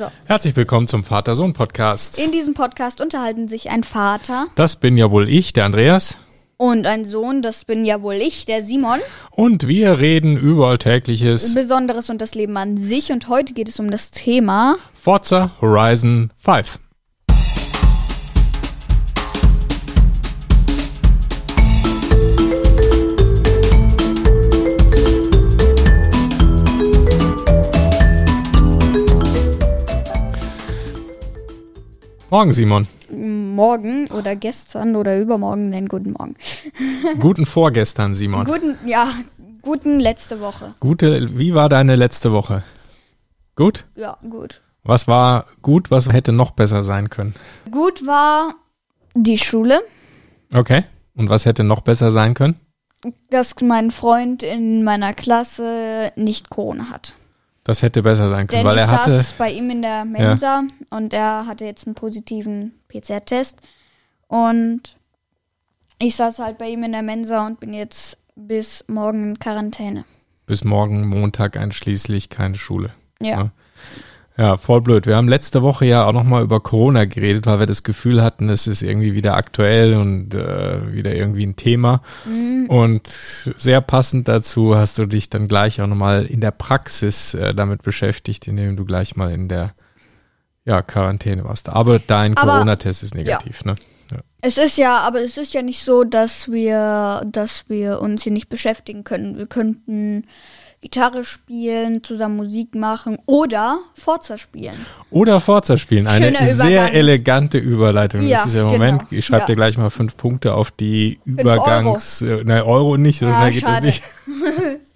So. Herzlich willkommen zum Vater-Sohn-Podcast. In diesem Podcast unterhalten sich ein Vater Das bin ja wohl ich, der Andreas. und ein Sohn, das bin ja wohl ich, der Simon. Und wir reden über Alltägliches. Besonderes und das Leben an sich. Und heute geht es um das Thema. Forza Horizon 5. Morgen, Simon. Morgen oder gestern oder übermorgen, nein, guten Morgen. Guten Vorgestern, Simon. Guten, ja, guten letzte Woche. Gute, wie war deine letzte Woche? Gut? Ja, gut. Was war gut? Was hätte noch besser sein können? Gut war die Schule, Okay. Und was hätte noch besser sein können? dass mein Freund in meiner Klasse nicht Corona hat. Das hätte besser sein können, Denn weil ich er hatte. saß bei ihm in der Mensa und er hatte jetzt einen positiven PCR-Test. Und ich saß halt bei ihm in der Mensa und bin jetzt bis morgen in Quarantäne. bis morgen Montag einschließlich keine Schule. Ja. Ja. Ja, voll blöd. Wir haben letzte Woche ja auch nochmal über Corona geredet, weil wir das Gefühl hatten, es ist irgendwie wieder aktuell und äh, wieder irgendwie ein Thema. Mhm. Und sehr passend dazu hast du dich dann gleich auch nochmal in der Praxis äh, damit beschäftigt, indem du gleich mal in der ja, Quarantäne warst. Aber dein Corona-Test ist negativ, ne? Ja. Es ist ja, aber es ist ja nicht so, dass wir, dass wir uns hier nicht beschäftigen können. Wir könnten Gitarre spielen, zusammen Musik machen oder Forza spielen. Oder Forza spielen. Eine sehr elegante Überleitung. Ja, das ist ja im Moment, genau. ich schreibe Ja. dir gleich mal fünf Punkte auf die Übergangs... Euro. Nein, Euro nicht, so Ah, geht das nicht.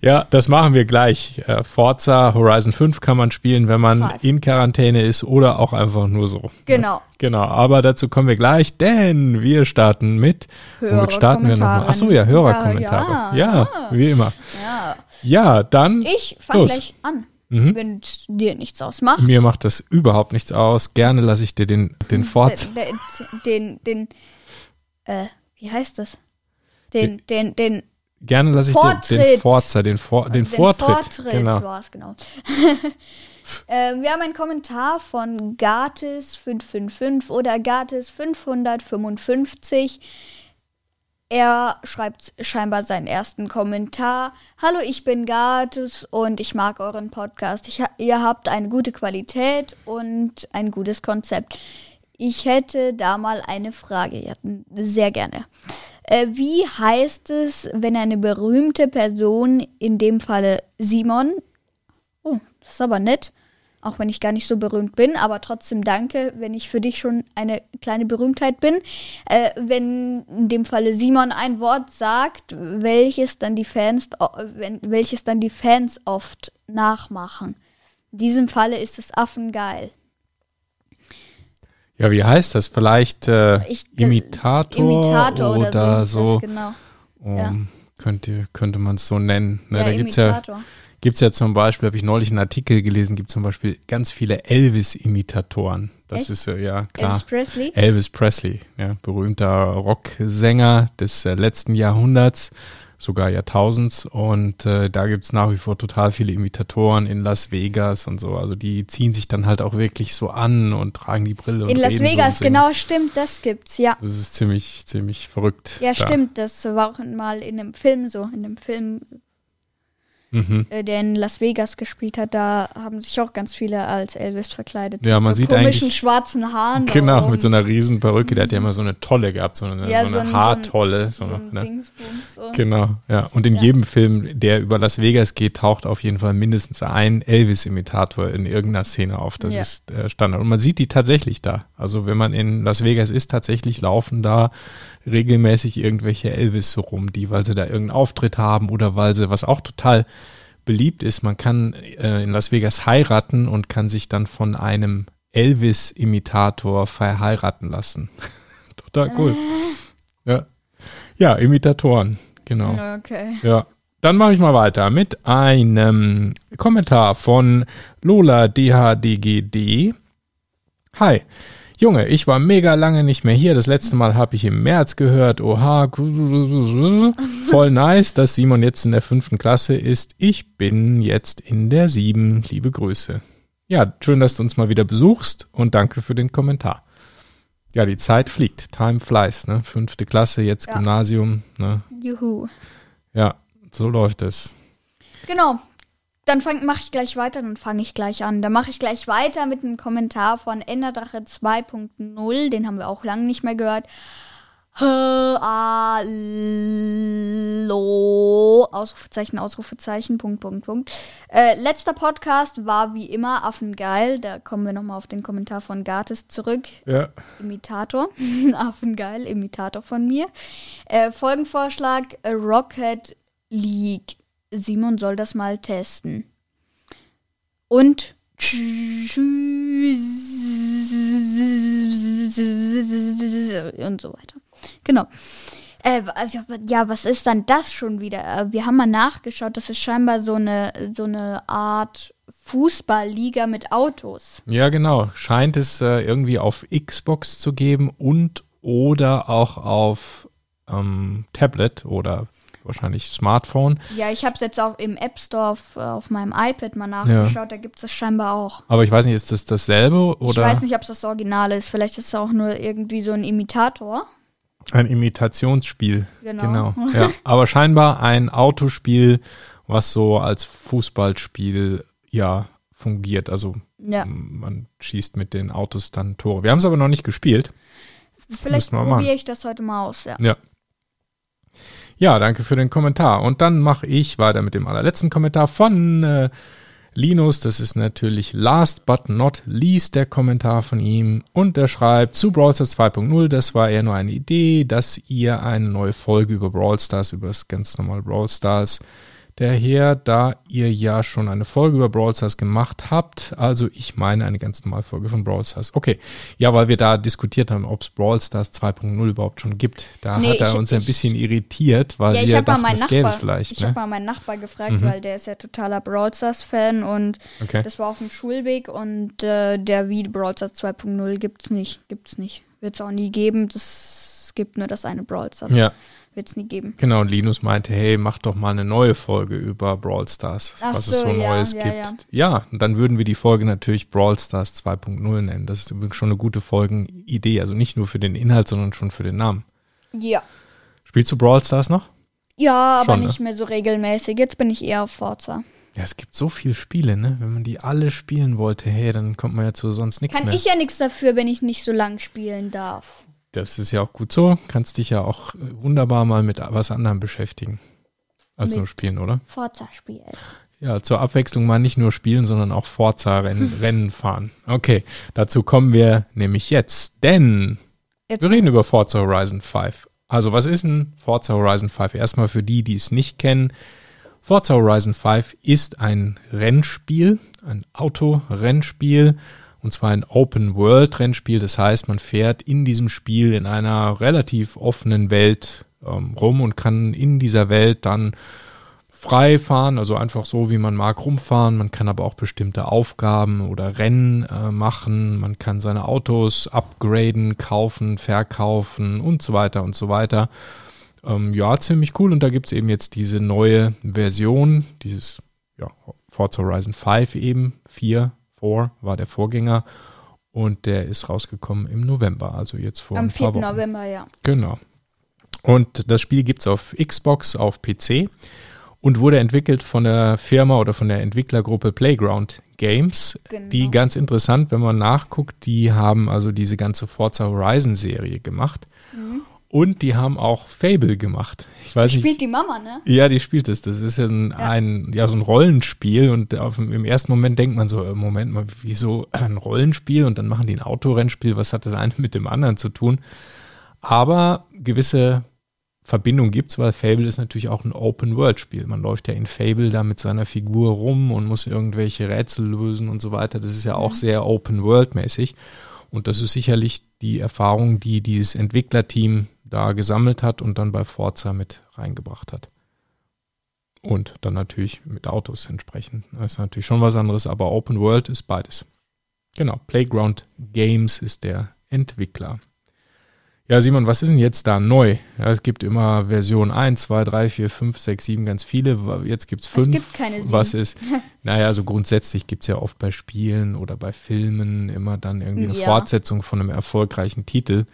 Ja, das machen wir gleich. Äh, Forza Horizon 5 kann man spielen, wenn man Five. in Quarantäne ist oder auch einfach nur so. Genau. Genau, aber dazu kommen wir gleich, denn wir starten mit... Womit starten wir nochmal? Ach so, ja, Hörerkommentare. Ja, Ja, wie immer. Ja. Ja, dann... Ich fange gleich an, Mhm. wenn es dir nichts ausmacht. Mir macht das überhaupt nichts aus. Gerne lasse ich dir den, den Forza... Den, den, den, äh, wie heißt das? Den, den, den, Gerne lasse ich den, den Vortritt. Forza, den, Vor, den, den Vortritt. Vortritt Genau. war es, genau. ähm, wir haben einen Kommentar von Gatis555 oder Gatis555. Er schreibt scheinbar seinen ersten Kommentar. Hallo, ich bin Gatis und ich mag euren Podcast. Ich, ihr habt eine gute Qualität und ein gutes Konzept. Ich hätte da mal eine Frage. Ja, sehr gerne. Äh, wie heißt es, wenn eine berühmte Person, in dem Falle Simon, oh, das ist aber nett, auch wenn ich gar nicht so berühmt bin, aber trotzdem danke, wenn ich für dich schon eine kleine Berühmtheit bin, äh, wenn in dem Falle Simon ein Wort sagt, welches dann die Fans, welches dann die Fans oft nachmachen. In diesem Falle ist es Affengeil. Ja, wie heißt das? Vielleicht äh, Ich- Imitator, Imitator oder, oder so. so. genau. Um, ja. Könnte, könnte man es so nennen. Ne, ja, da gibt's ja, Imitator. gibt's ja zum Beispiel, habe ich neulich einen Artikel gelesen, gibt zum Beispiel ganz viele Elvis-Imitatoren. Das Echt? ist äh, ja klar. Elvis Presley. Elvis Presley, ja, berühmter Rocksänger des äh, letzten Jahrhunderts, sogar Jahrtausends. Und äh, da gibt's nach wie vor total viele Imitatoren in Las Vegas und so. Also die ziehen sich dann halt auch wirklich so an und tragen die Brille. Und In Las so Vegas, singen. genau, stimmt, das gibt's, ja. Das ist ziemlich, ziemlich verrückt. Ja, da. stimmt, das war auch mal in einem Film so, in einem Film, Mhm. äh, der in Las Vegas gespielt hat, da haben sich auch ganz viele als Elvis verkleidet. Ja, man so sieht komischen eigentlich- schwarzen Haaren. Genau, mit so einer riesen Perücke. Der hat ja immer so eine Tolle gehabt, so eine, Ja, so so eine ein- Haartolle. So so ein ne? So. Genau, ja. Und in Ja. jedem Film, der über Las Vegas geht, taucht auf jeden Fall mindestens ein Elvis-Imitator in irgendeiner Szene auf. Das Ja. ist äh, Standard. Und man sieht die tatsächlich da. Also wenn man in Las Vegas ist, tatsächlich laufen da regelmäßig irgendwelche Elvis rum, die, weil sie da irgendeinen Auftritt haben oder weil sie, was auch total beliebt ist, man kann äh, in Las Vegas heiraten und kann sich dann von einem Elvis-Imitator verheiraten lassen. total cool. Ja. ja, Imitatoren, genau. Okay. Ja. Dann mache ich mal weiter mit einem Kommentar von Lola DHDGD. Hi. Junge, ich war mega lange nicht mehr hier. Das letzte Mal habe ich im März gehört. Oha, voll nice, dass Simon jetzt in der fünften Klasse ist. Ich bin jetzt in der sieben. Liebe Grüße. Ja, schön, dass du uns mal wieder besuchst und danke für den Kommentar. Ja, die Zeit fliegt. Time flies, ne? Fünfte Klasse, jetzt Ja. Gymnasium, ne? Juhu. Ja, so läuft es. Genau. Dann mache ich gleich weiter, dann fange ich gleich an. Dann mache ich gleich weiter mit einem Kommentar von Enderdrache 2.0. Den haben wir auch lange nicht mehr gehört. Hallo. Ausrufezeichen, Ausrufezeichen, Punkt, Punkt, Punkt. Äh, letzter Podcast war wie immer Affengeil. Da kommen wir nochmal auf den Kommentar von Gartes zurück. Ja. Imitator. Affengeil, Imitator von mir. Äh, Folgenvorschlag: Rocket League. Simon soll das mal testen. Und und so weiter. Genau. Äh, ja, was ist dann das schon wieder? Äh, Wir haben mal nachgeschaut, das ist scheinbar so eine, so eine Art Fußballliga mit Autos. Ja, genau. Scheint es äh, irgendwie auf Xbox zu geben und oder auch auf ähm, Tablet oder wahrscheinlich Smartphone. Ja, ich habe es jetzt auch im App Store auf, auf meinem iPad mal nachgeschaut, da gibt es das scheinbar auch. Aber ich weiß nicht, ist das dasselbe Ich oder weiß nicht, ob es das Original ist. Vielleicht ist es auch nur irgendwie so ein Imitator. ein Imitationsspiel? Genau. Ja, aber scheinbar ein Autospiel, was so als Fußballspiel ja fungiert. Also Ja. man schießt mit den Autos dann Tore. Wir haben es aber noch nicht gespielt. Vielleicht probiere ich das heute mal aus, ja. Ja. Ja, danke für den Kommentar. Und dann mache ich weiter mit dem allerletzten Kommentar von äh, Linus. Das ist natürlich last but not least der Kommentar von ihm. Und er schreibt zu Brawl Stars 2.0. Das war eher nur eine Idee, dass ihr eine neue Folge über Brawl Stars, über das ganz normale Brawl Stars daher, da ihr ja schon eine Folge über Brawl Stars gemacht habt. Also ich meine eine ganz normale Folge von Brawl Stars. Okay, ja, weil wir da diskutiert haben, ob es Brawl Stars 2.0 überhaupt schon gibt. Da Nee, hat er ich- uns ein ich- bisschen irritiert, weil Ja, ich wir mal dachten, meinen das gäbe es Nachbar, vielleicht. ich Ne? habe mal meinen Nachbar gefragt, weil der ist ja totaler Brawl Stars Fan und Okay. das war auf dem Schulweg und äh, der wie Brawl Stars 2.0 gibt's nicht, gibt's nicht, wird's auch nie geben. Das gibt nur das eine Brawl Stars, Ja, wird's nie geben. genau. Und Linus meinte, hey, mach doch mal eine neue Folge über Brawl Stars, Ach was es so, so ja, Neues ja, gibt. ja. Ja, und dann würden wir die Folge natürlich Brawl Stars 2.0 nennen. Das ist übrigens schon eine gute Folgenidee. Also nicht nur für den Inhalt, sondern schon für den Namen. Ja. Spielst du Brawl Stars noch? Ja, aber Schon, ne? nicht mehr so regelmäßig. Jetzt bin ich eher auf Forza. Ja, es gibt so viele Spiele, ne? Wenn man die alle spielen wollte, hey, dann kommt man ja zu sonst nichts Kann mehr. ich ja nichts dafür, wenn ich nicht so lang spielen darf. Das ist ja auch gut so. Kannst dich ja auch äh, wunderbar mal mit was anderem beschäftigen. Als nur spielen, oder? Forza spielen. Ja, zur Abwechslung mal nicht nur spielen, sondern auch Forza-Rennen Rennen fahren. Okay, dazu kommen wir nämlich jetzt, denn Jetzt wir reden über Forza Horizon 5. Also was ist ein Forza Horizon 5? Erstmal für die, die es nicht kennen. Forza Horizon 5 ist ein Rennspiel, ein Autorennspiel, und zwar ein Open-World-Rennspiel. Das heißt, man fährt in diesem Spiel in einer relativ offenen Welt ähm, rum und kann in dieser Welt dann frei fahren, also einfach so, wie man mag, rumfahren. Man kann aber auch bestimmte Aufgaben oder Rennen äh, machen. Man kann seine Autos upgraden, kaufen, verkaufen und so weiter und so weiter. Ähm, ja, ziemlich cool. Und da gibt's eben jetzt diese neue Version, dieses ja, Forza Horizon 5 eben, 4, 4 war der Vorgänger. Und der ist rausgekommen im November, also jetzt vor am ein 4. paar Wochen. November, ja. Genau. Und das Spiel gibt's auf Xbox, auf PC und wurde entwickelt von der Firma oder von der Entwicklergruppe Playground Games. Genau. Die ganz interessant, wenn man nachguckt, die haben also diese ganze Forza Horizon Serie gemacht. Und die haben auch Fable gemacht. Ich weiß nicht. Spielt die Mama, ne? Ja, die spielt es. Das ist ja ein, ein, ja, so ein Rollenspiel und auf, im ersten Moment denkt man so, äh, Moment mal, wieso ein Rollenspiel und dann machen die ein Autorennspiel, was hat das eine mit dem anderen zu tun? Aber gewisse Verbindung gibt's, weil Fable ist natürlich auch ein Open-World-Spiel. Man läuft ja in Fable da mit seiner Figur rum und muss irgendwelche Rätsel lösen und so weiter. Das ist ja auch sehr Open-World-mäßig. Und das ist sicherlich die Erfahrung, die dieses Entwicklerteam da gesammelt hat und dann bei Forza mit reingebracht hat. Und dann natürlich mit Autos entsprechend. Das ist natürlich schon was anderes, aber Open World ist beides. Genau, Playground Games ist der Entwickler. Ja, Simon, was ist denn jetzt da neu? Ja, es gibt immer Version 1, 2, 3, 4, 5, 6, 7, ganz viele. Jetzt gibt es 5. Es gibt keine 7. Was ist? naja, so grundsätzlich gibt es ja oft bei Spielen oder bei Filmen immer dann irgendwie eine Ja. Fortsetzung von einem erfolgreichen Titel.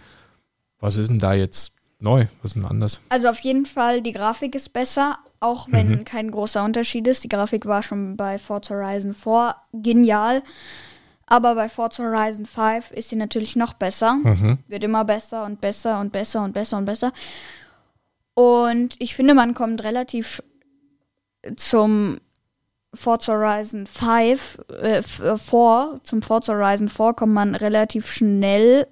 Was ist denn da jetzt neu? Was ist denn anders? Also auf jeden Fall, die Grafik ist besser, auch wenn kein großer Unterschied ist. Die Grafik war schon bei Forza Horizon 4 genial. Aber bei Forza Horizon 5 ist sie natürlich noch besser. Mhm. Wird immer besser und besser und besser und besser und besser. Und ich finde, man kommt relativ zum Forza Horizon 5 äh, 4, zum Forza Horizon 4 kommt man relativ schnell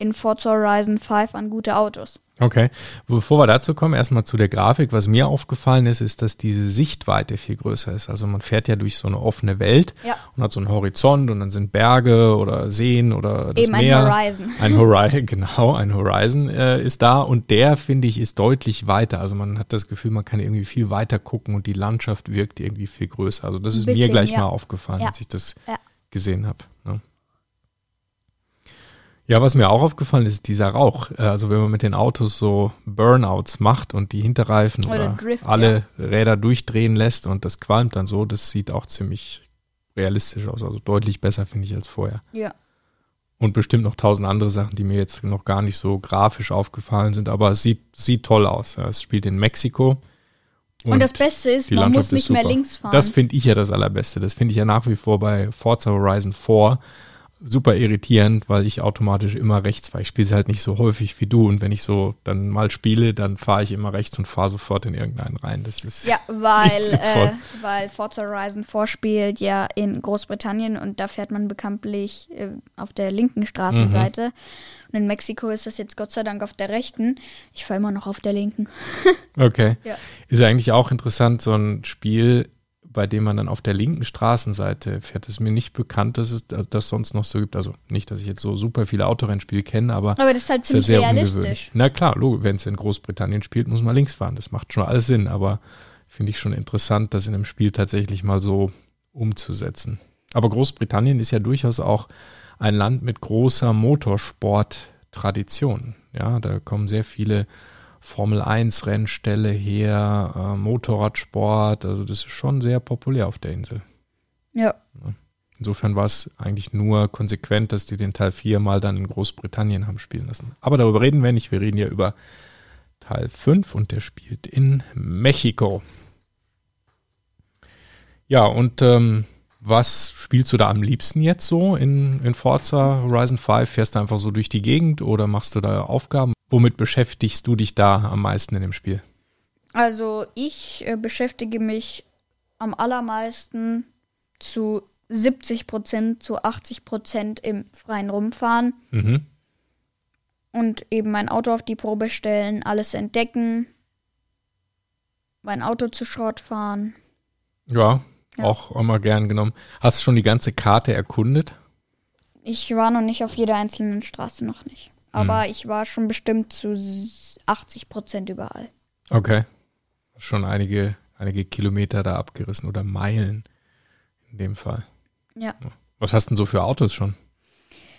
in Forza Horizon 5 an gute Autos. Okay. Bevor wir dazu kommen, erstmal zu der Grafik. Was mir aufgefallen ist, ist, dass diese Sichtweite viel größer ist. Also man fährt ja durch so eine offene Welt Ja. und hat so einen Horizont und dann sind Berge oder Seen oder das Eben ein Meer. Horizon. Ein Horizon, genau, ein Horizon äh, ist da und der, finde ich, ist deutlich weiter. Also man hat das Gefühl, man kann irgendwie viel weiter gucken und die Landschaft wirkt irgendwie viel größer. Also das Ein ist mir bisschen, gleich ja. mal aufgefallen, Ja. als ich das gesehen habe. Ne? Ja, was mir auch aufgefallen ist, dieser Rauch. Äh, Also wenn man mit den Autos so Burnouts macht und die Hinterreifen Oder oder, Drift, alle Räder durchdrehen lässt und das qualmt dann so, das sieht auch ziemlich realistisch aus. Also deutlich besser, finde ich, als vorher. Ja. Und bestimmt noch tausend andere Sachen, die mir jetzt noch gar nicht so grafisch aufgefallen sind, aber es sieht, sieht toll aus. Ja, Es spielt in Mexiko. Und, das Beste ist, man muss nicht mehr links fahren. Das finde ich ja das Allerbeste. Das finde ich ja nach wie vor bei Forza Horizon 4 super irritierend, weil ich automatisch immer rechts fahre. Ich spiele sie halt nicht so häufig wie du. Und wenn ich so dann mal spiele, dann fahre ich immer rechts und fahre sofort in irgendeinen rein. Das ist ja, weil, äh, weil Forza Horizon vorspielt ja in Großbritannien und da fährt man bekanntlich äh, auf der linken Straßenseite. Und in Mexiko ist das jetzt Gott sei Dank auf der rechten. Ich fahre immer noch auf der linken. Okay. Ja. Ist ja eigentlich auch interessant, so ein Spiel, bei dem man dann auf der linken Straßenseite fährt. Es ist mir nicht bekannt, dass es das sonst noch so gibt. Also nicht, dass ich jetzt so super viele Autorennspiele kenne, aber Aber das ist halt ist ja ziemlich sehr realistisch. ungewöhnlich. Na klar, wenn es in Großbritannien spielt, muss man links fahren. Das macht schon alles Sinn, aber finde ich schon interessant, das in einem Spiel tatsächlich mal so umzusetzen. Aber Großbritannien ist ja durchaus auch ein Land mit großer Motorsport-Tradition. Ja, da kommen sehr viele Formel 1 Rennställe her, äh, Motorradsport, also das ist schon sehr populär auf der Insel. Ja. Insofern war es eigentlich nur konsequent, dass die den Teil 4 mal dann in Großbritannien haben spielen lassen. Aber darüber reden wir nicht. Wir reden ja über Teil 5 und der spielt in Mexiko. Ja, und ähm, was spielst du da am liebsten jetzt so in, in Forza Horizon 5? Fährst du einfach so durch die Gegend oder machst du da Aufgaben? Womit beschäftigst du dich da am meisten in dem Spiel? Also ich äh, beschäftige mich am allermeisten zu 70 Prozent, zu 80 Prozent im freien Rumfahren Mhm. und eben mein Auto auf die Probe stellen, alles entdecken, mein Auto zu Schrott fahren. Ja, Ja. auch immer gern genommen. Hast du schon die ganze Karte erkundet? Ich war noch nicht auf jeder einzelnen Straße noch nicht. Aber ich war schon bestimmt zu s- 80 Prozent überall. Okay. Schon einige, einige Kilometer da abgerissen oder Meilen in dem Fall. Ja. Was hast denn so für Autos schon?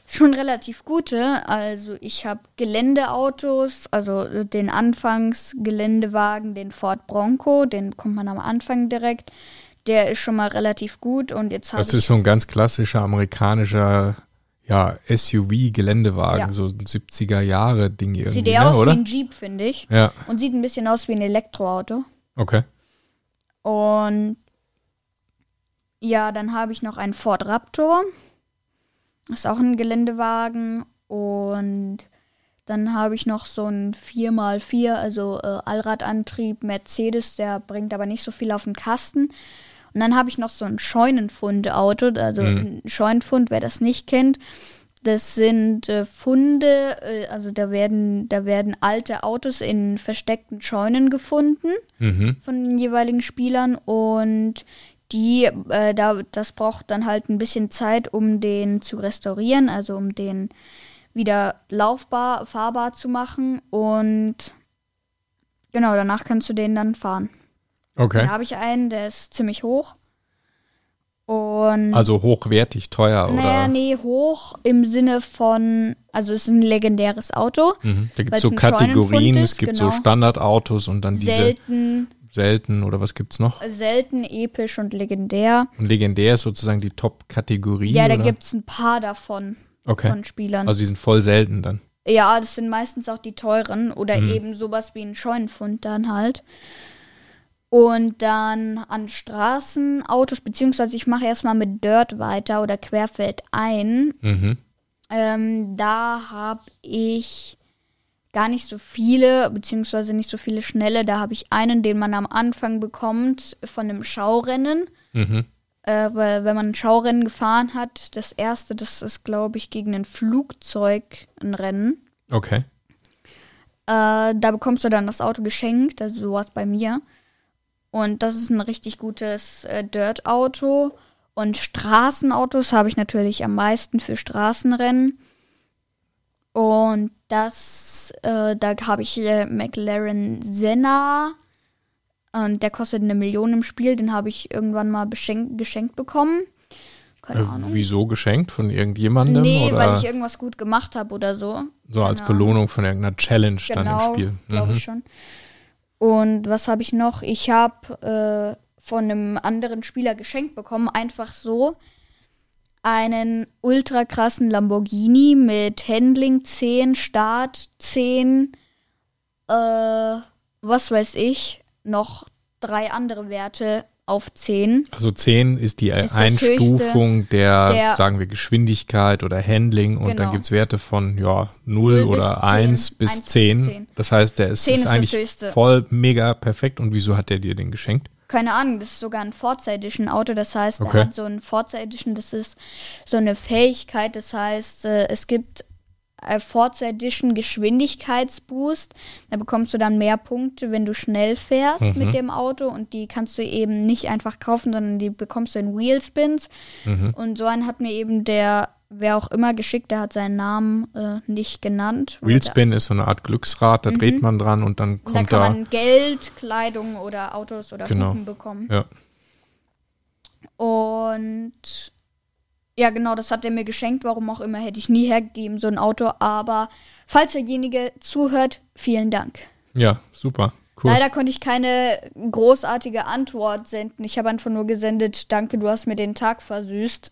Schon relativ gute. Also ich habe Geländeautos, also äh, den Anfangsgeländewagen, den Ford Bronco, den kommt man am Anfang direkt. Der ist schon mal relativ gut und jetzt habe Das ist so ein ganz klassischer amerikanischer ja, SUV-Geländewagen, Ja. so ein 70er Jahre Ding irgendwie, sieht eher ne, aus oder? wie ein Jeep, finde ich. ja, Und sieht ein bisschen aus wie ein Elektroauto. okay. Und ja, dann habe ich noch einen Ford Raptor. Ist auch ein Geländewagen. Und dann habe ich noch so einen 4x4, also äh, Allradantrieb Mercedes, der bringt aber nicht so viel auf den Kasten. Und dann habe ich noch so ein Scheunenfund-Auto, also ein Scheunenfund, wer das nicht kennt. Das sind äh, Funde, äh, also da werden, da werden alte Autos in versteckten Scheunen gefunden Mhm. von den jeweiligen Spielern und die, äh, da, das braucht dann halt ein bisschen Zeit, um den zu restaurieren, also um den wieder laufbar, fahrbar zu machen und genau, danach kannst du den dann fahren. Okay. Da habe ich einen, der ist ziemlich hoch Und Also hochwertig, teuer naja, oder? nee, hoch im Sinne von, also es ist ein legendäres Auto. Mhm. Da gibt es so Kategorien, ist, es gibt genau. so Standardautos und dann diese Selten, selten oder was gibt's noch? selten, episch und legendär. Und legendär ist sozusagen die Top-Kategorie. Ja, da oder? gibt's ein paar davon Okay. von Spielern. Also die sind voll selten dann. Ja, das sind meistens auch die teuren oder Mhm. eben sowas wie ein Scheunenfund dann halt. Und dann an Straßenautos, beziehungsweise ich mache erstmal mit Dirt weiter oder Querfeld ein. Mhm. Ähm, da habe ich gar nicht so viele, beziehungsweise nicht so viele schnelle. Da habe ich einen, den man am Anfang bekommt von einem Schaurennen. Mhm. Äh, weil wenn man ein Schaurennen gefahren hat, das erste, das ist, glaube ich, gegen ein Flugzeug ein Rennen. Okay. Äh, da bekommst du dann das Auto geschenkt, also sowas bei mir. Und das ist ein richtig gutes äh, Dirt-Auto. Und Straßenautos habe ich natürlich am meisten für Straßenrennen. Und das, äh, da habe ich äh, McLaren Senna. Und der kostet eine Million im Spiel. Den habe ich irgendwann mal geschenkt bekommen. Keine Äh, Ahnung. wieso geschenkt von irgendjemandem? Nee, oder weil ich irgendwas gut gemacht habe oder so. so als keine Ahnung. Belohnung von irgendeiner Challenge dann Genau, im Spiel. glaube Mhm. ich schon. Und was habe ich noch? Ich habe äh, von einem anderen Spieler geschenkt bekommen, einfach so einen ultra krassen Lamborghini mit Handling 10, Start 10, äh, was weiß ich, noch drei andere Werte auf 10. Also 10 ist die das Einstufung der, der- sagen wir, Geschwindigkeit oder Handling und dann Genau. gibt es Werte von ja, 0 Null bis oder 10, 1 bis 1 bis 10. 10. Das heißt, der ist, 10 ist ist eigentlich voll mega perfekt. Und wieso hat der dir den geschenkt? keine Ahnung, das ist sogar ein Forza Edition Auto. Das heißt, Okay. er hat so ein Forza Edition, das ist so eine Fähigkeit. Das heißt, äh, es gibt äh, Forza Edition Geschwindigkeitsboost. Da bekommst du dann mehr Punkte, wenn du schnell fährst Mhm. mit dem Auto. Und die kannst du eben nicht einfach kaufen, sondern die bekommst du in Wheelspins. Mhm. Und so einen hat mir eben der, wer auch immer geschickt, der hat seinen Namen äh, nicht genannt. Wheelspin ist so eine Art Glücksrad, da dreht man dran und dann Da, da kommt kann da. man Geld, Kleidung oder Autos oder Genau. Bekommen. ja. Und ja, genau, das hat er mir geschenkt. Warum auch immer, hätte ich nie hergegeben, so ein Auto. Aber falls derjenige zuhört, vielen Dank. ja, super. Cool. Leider konnte ich keine großartige Antwort senden. Ich habe einfach nur gesendet, danke, du hast mir den Tag versüßt.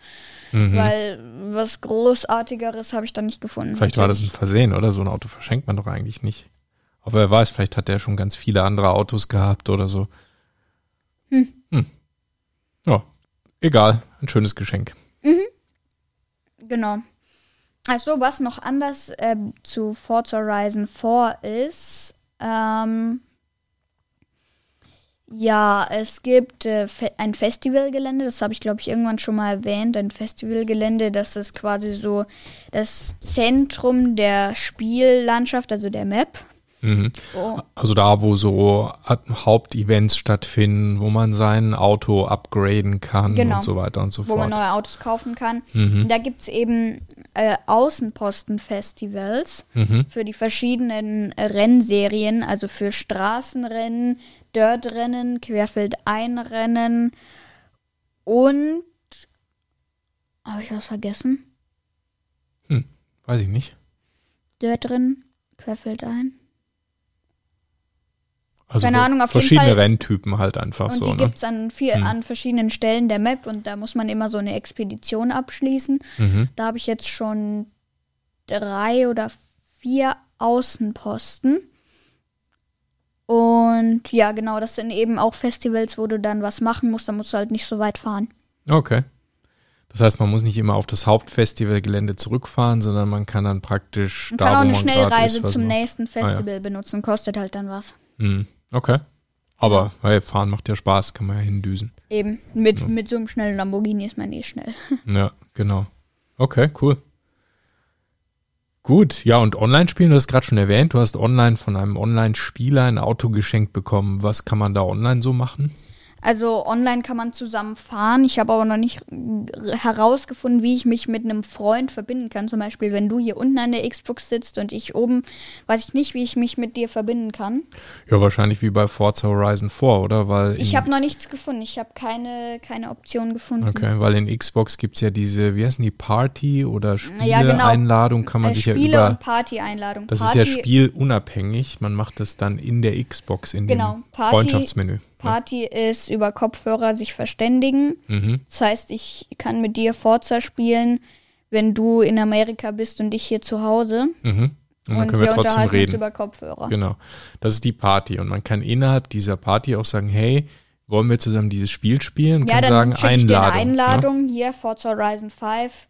Mhm. Weil was Großartigeres habe ich da nicht gefunden. Vielleicht war das ein. Versehen, oder? So ein Auto verschenkt man doch eigentlich nicht. Aber wer weiß, vielleicht hat er schon ganz viele andere Autos gehabt oder so. Hm. Ja, egal. Ein schönes Geschenk. Genau. Also, was noch anders ähm, zu Forza Horizon 4 ist, ähm, ja, es gibt äh, fe ein Festivalgelände, das habe ich, glaube ich, irgendwann schon mal erwähnt. Ein Festivalgelände, das ist quasi so das Zentrum der Spiellandschaft, also der Map. Mhm. Oh, Also da, wo so Hauptevents stattfinden, wo man sein Auto upgraden kann Genau. und so weiter und so wo man fort. neue Autos kaufen kann. Mhm. Da gibt es eben äh, Außenposten-Festivals Mhm. für die verschiedenen Rennserien, also für Straßenrennen, Dirtrennen, Querfeldeinrennen und habe ich was vergessen? Weiß ich nicht. Dirtrennen, Querfeldein. Also Keine Ahnung, auf jeden verschiedene Fall- Renntypen halt einfach Und so. die Ne? gibt es an, vier- Mhm. an verschiedenen Stellen der Map und da muss man immer so eine Expedition abschließen. Mhm. Da habe ich jetzt schon drei oder vier Außenposten. Und ja, genau, das sind eben auch Festivals, wo du dann was machen musst. Da musst du halt nicht so weit fahren. Okay. Das heißt, man muss nicht immer auf das Hauptfestivalgelände zurückfahren, sondern man kann dann praktisch Man da, kann auch eine Schnellreise ist, zum man- nächsten Festival benutzen. Kostet halt dann was. Mhm. Okay. Aber hey, fahren macht ja Spaß, kann man ja hindüsen. Eben, mit, mit so einem schnellen Lamborghini ist man eh schnell. Ja, genau. Okay, cool. Gut, ja, und Online-Spielen, du hast gerade schon erwähnt, du hast online von einem Online-Spieler ein Auto geschenkt bekommen. Was kann man da online so machen? Also online kann man zusammen fahren. Ich habe aber noch nicht herausgefunden, wie ich mich mit einem Freund verbinden kann. Zum Beispiel, wenn du hier unten an der Xbox sitzt und ich oben, weiß ich nicht, wie ich mich mit dir verbinden kann. Ja, wahrscheinlich wie bei Forza Horizon 4, oder? Weil Ich habe noch nichts gefunden. Ich habe keine, keine Option gefunden. Okay, weil in Xbox gibt es ja diese, wie heißen die, Party oder Ja, genau. Kann man Äh, sich ja Spiele über. und Party-Einladung. Das Party, ist ja spielunabhängig. Man macht das dann in der Xbox in Genau, dem Party- Freundschaftsmenü. Party ist über Kopfhörer sich verständigen. Mhm. Das heißt, ich kann mit dir Forza spielen, wenn du in Amerika bist und ich hier zu Hause. Mhm. Und dann Und, können wir wir trotzdem reden. über Kopfhörer. Genau. Das ist die Party. Und man kann innerhalb dieser Party auch sagen, hey, wollen wir zusammen dieses Spiel spielen? Und Ja, kann dann sagen, schicke ich dir eine Einladung. ne? Einladung hier, Forza Horizon 5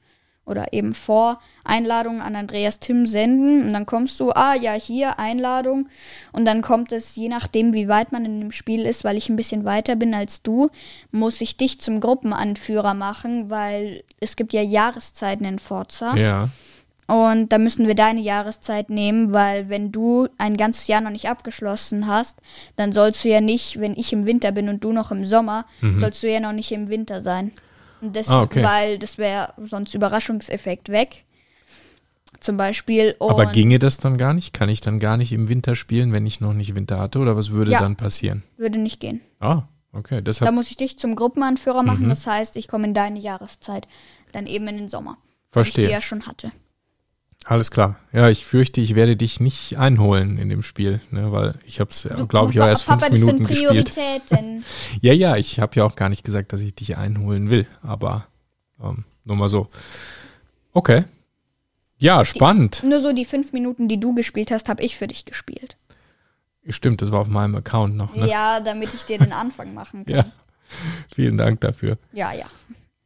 oder eben vor Einladung an Andreas Tim senden und dann kommst du, ah ja, hier Einladung und dann kommt es, je nachdem wie weit man in dem Spiel ist, weil ich ein bisschen weiter bin als du, muss ich dich zum Gruppenanführer machen, weil es gibt ja Jahreszeiten in Forza. Ja. Und da müssen wir deine Jahreszeit nehmen, weil wenn du ein ganzes Jahr noch nicht abgeschlossen hast, dann sollst du ja nicht, wenn ich im Winter bin und du noch im Sommer, sollst du ja noch nicht im Winter sein. Und das. Ah, okay. weil das wäre sonst Überraschungseffekt weg. Zum Beispiel. Aber ginge das dann gar nicht? Kann ich dann gar nicht im Winter spielen, wenn ich noch nicht Winter hatte? Oder was würde Ja. dann passieren? würde nicht gehen. Ah, okay. Da Deshalb muss ich dich zum Gruppenanführer machen, Mhm. das heißt, ich komme in deine Jahreszeit. Dann eben in den Sommer. Ich verstehe. die ja schon hatte. Alles klar. Ja, ich fürchte, ich werde dich nicht einholen in dem Spiel, ne, weil ich habe es, glaube ich, auch erst Papa, fünf das Minuten sind gespielt. Prioritäten. Ja, ja, ich habe ja auch gar nicht gesagt, dass ich dich einholen will, aber ähm, nur mal so. Okay. Ja, spannend. Nur so die fünf Minuten, die du gespielt hast, habe ich für dich gespielt. Stimmt, das war auf meinem Account noch. Ne? Ja, damit ich dir den Anfang machen kann. Ja. Vielen Dank dafür. Ja, ja.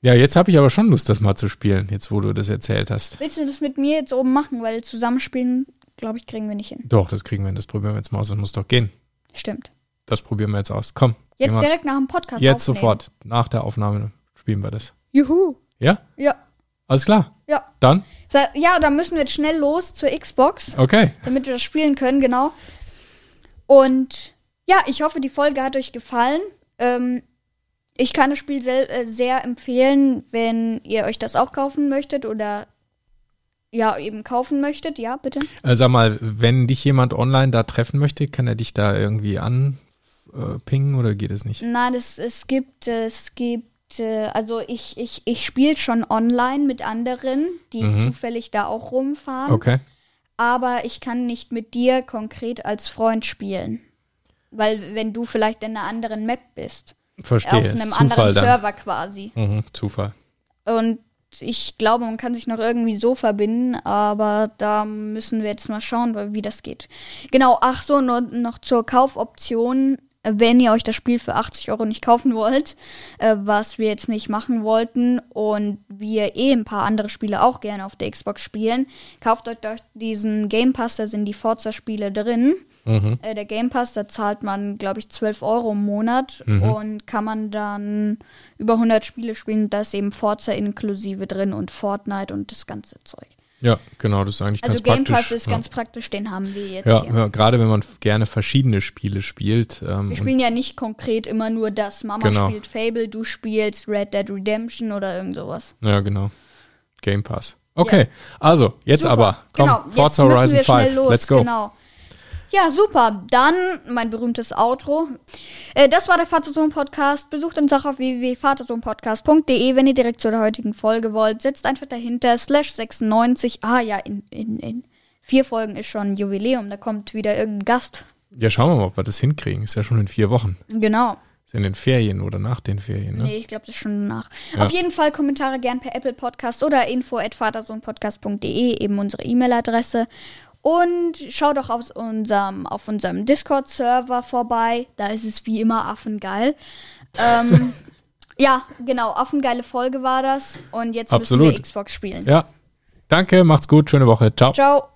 Ja, jetzt habe ich aber schon Lust, das mal zu spielen, jetzt wo du das erzählt hast. Willst du das mit mir jetzt oben machen? Weil zusammenspielen, glaube ich, kriegen wir nicht hin. Doch, das kriegen wir hin. Das probieren wir jetzt mal aus. Das muss doch gehen. Stimmt. Das probieren wir jetzt aus. Komm. Jetzt direkt nach dem Podcast. Jetzt aufnehmen. sofort. Nach der Aufnahme spielen wir das. Juhu. Ja? Ja. Alles klar. Ja. Dann? Ja, dann müssen wir jetzt schnell los zur Xbox, Okay. damit wir das spielen können, genau. Und ja, ich hoffe, die Folge hat euch gefallen. Ähm, ich kann das Spiel sel äh, sehr empfehlen, wenn ihr euch das auch kaufen möchtet oder ja, eben kaufen möchtet. Ja, bitte. Äh, sag mal, wenn dich jemand online da treffen möchte, kann er dich da irgendwie anpingen oder geht es nicht? Nein, es, es gibt, es gibt, äh, also ich, ich, ich spiele schon online mit anderen, die Mhm. zufällig da auch rumfahren. Okay. Aber ich kann nicht mit dir konkret als Freund spielen. Weil wenn du vielleicht in einer anderen Map bist. Verstehe. auf einem Zufall anderen dann. Server quasi. Mhm, Zufall. Und ich glaube, man kann sich noch irgendwie so verbinden, aber da müssen wir jetzt mal schauen, wie das geht. Genau, ach so, nur noch zur Kaufoption. Wenn ihr euch das Spiel für 80 Euro nicht kaufen wollt, äh, was wir jetzt nicht machen wollten und wir eh ein paar andere Spiele auch gerne auf der Xbox spielen, kauft euch doch diesen Game Pass, da sind die Forza-Spiele drin. Mhm. Äh, der Game Pass, da zahlt man, glaube ich, 12 Euro im Monat Mhm. und kann man dann über 100 Spiele spielen. Da ist eben Forza inklusive drin und Fortnite und das ganze Zeug. Ja, genau, das ist eigentlich Also ganz Game praktisch. Pass ist ja. ganz praktisch, den haben wir jetzt ja, hier. ja, gerade wenn man gerne verschiedene Spiele spielt. Ähm, Wir spielen ja nicht konkret immer nur das. Mama Genau. spielt Fable, du spielst Red Dead Redemption oder irgend sowas. ja, genau. Game Pass. Okay, also, jetzt Super. aber. Komm, genau, Forza Horizon wir 5. schnell los. Let's go. Genau. Ja, super. Dann mein berühmtes Outro. Äh, das war der Vatersohn-Podcast. Besucht uns auch auf www.vatersohnpodcast.de, wenn ihr direkt zu der heutigen Folge wollt. Setzt einfach dahinter slash 96. Ah ja, in, in, in vier Folgen ist schon Jubiläum. Da kommt wieder irgendein Gast. Ja, schauen wir mal, ob wir das hinkriegen. Ist ja schon in vier Wochen. Genau. Ist in den Ferien oder nach den Ferien, ne? Nee, ich glaube, das ist schon nach. Ja. Auf jeden Fall Kommentare gern per Apple Podcast oder info at vatersohnpodcast.de, eben unsere E-Mail-Adresse. Und schau doch auf unserem, auf unserem Discord-Server vorbei. Da ist es wie immer affengeil. ähm, ja, genau, affengeile Folge war das. Und jetzt müssen Absolut. wir Xbox spielen. Ja. Danke, macht's gut, schöne Woche. Ciao. Ciao.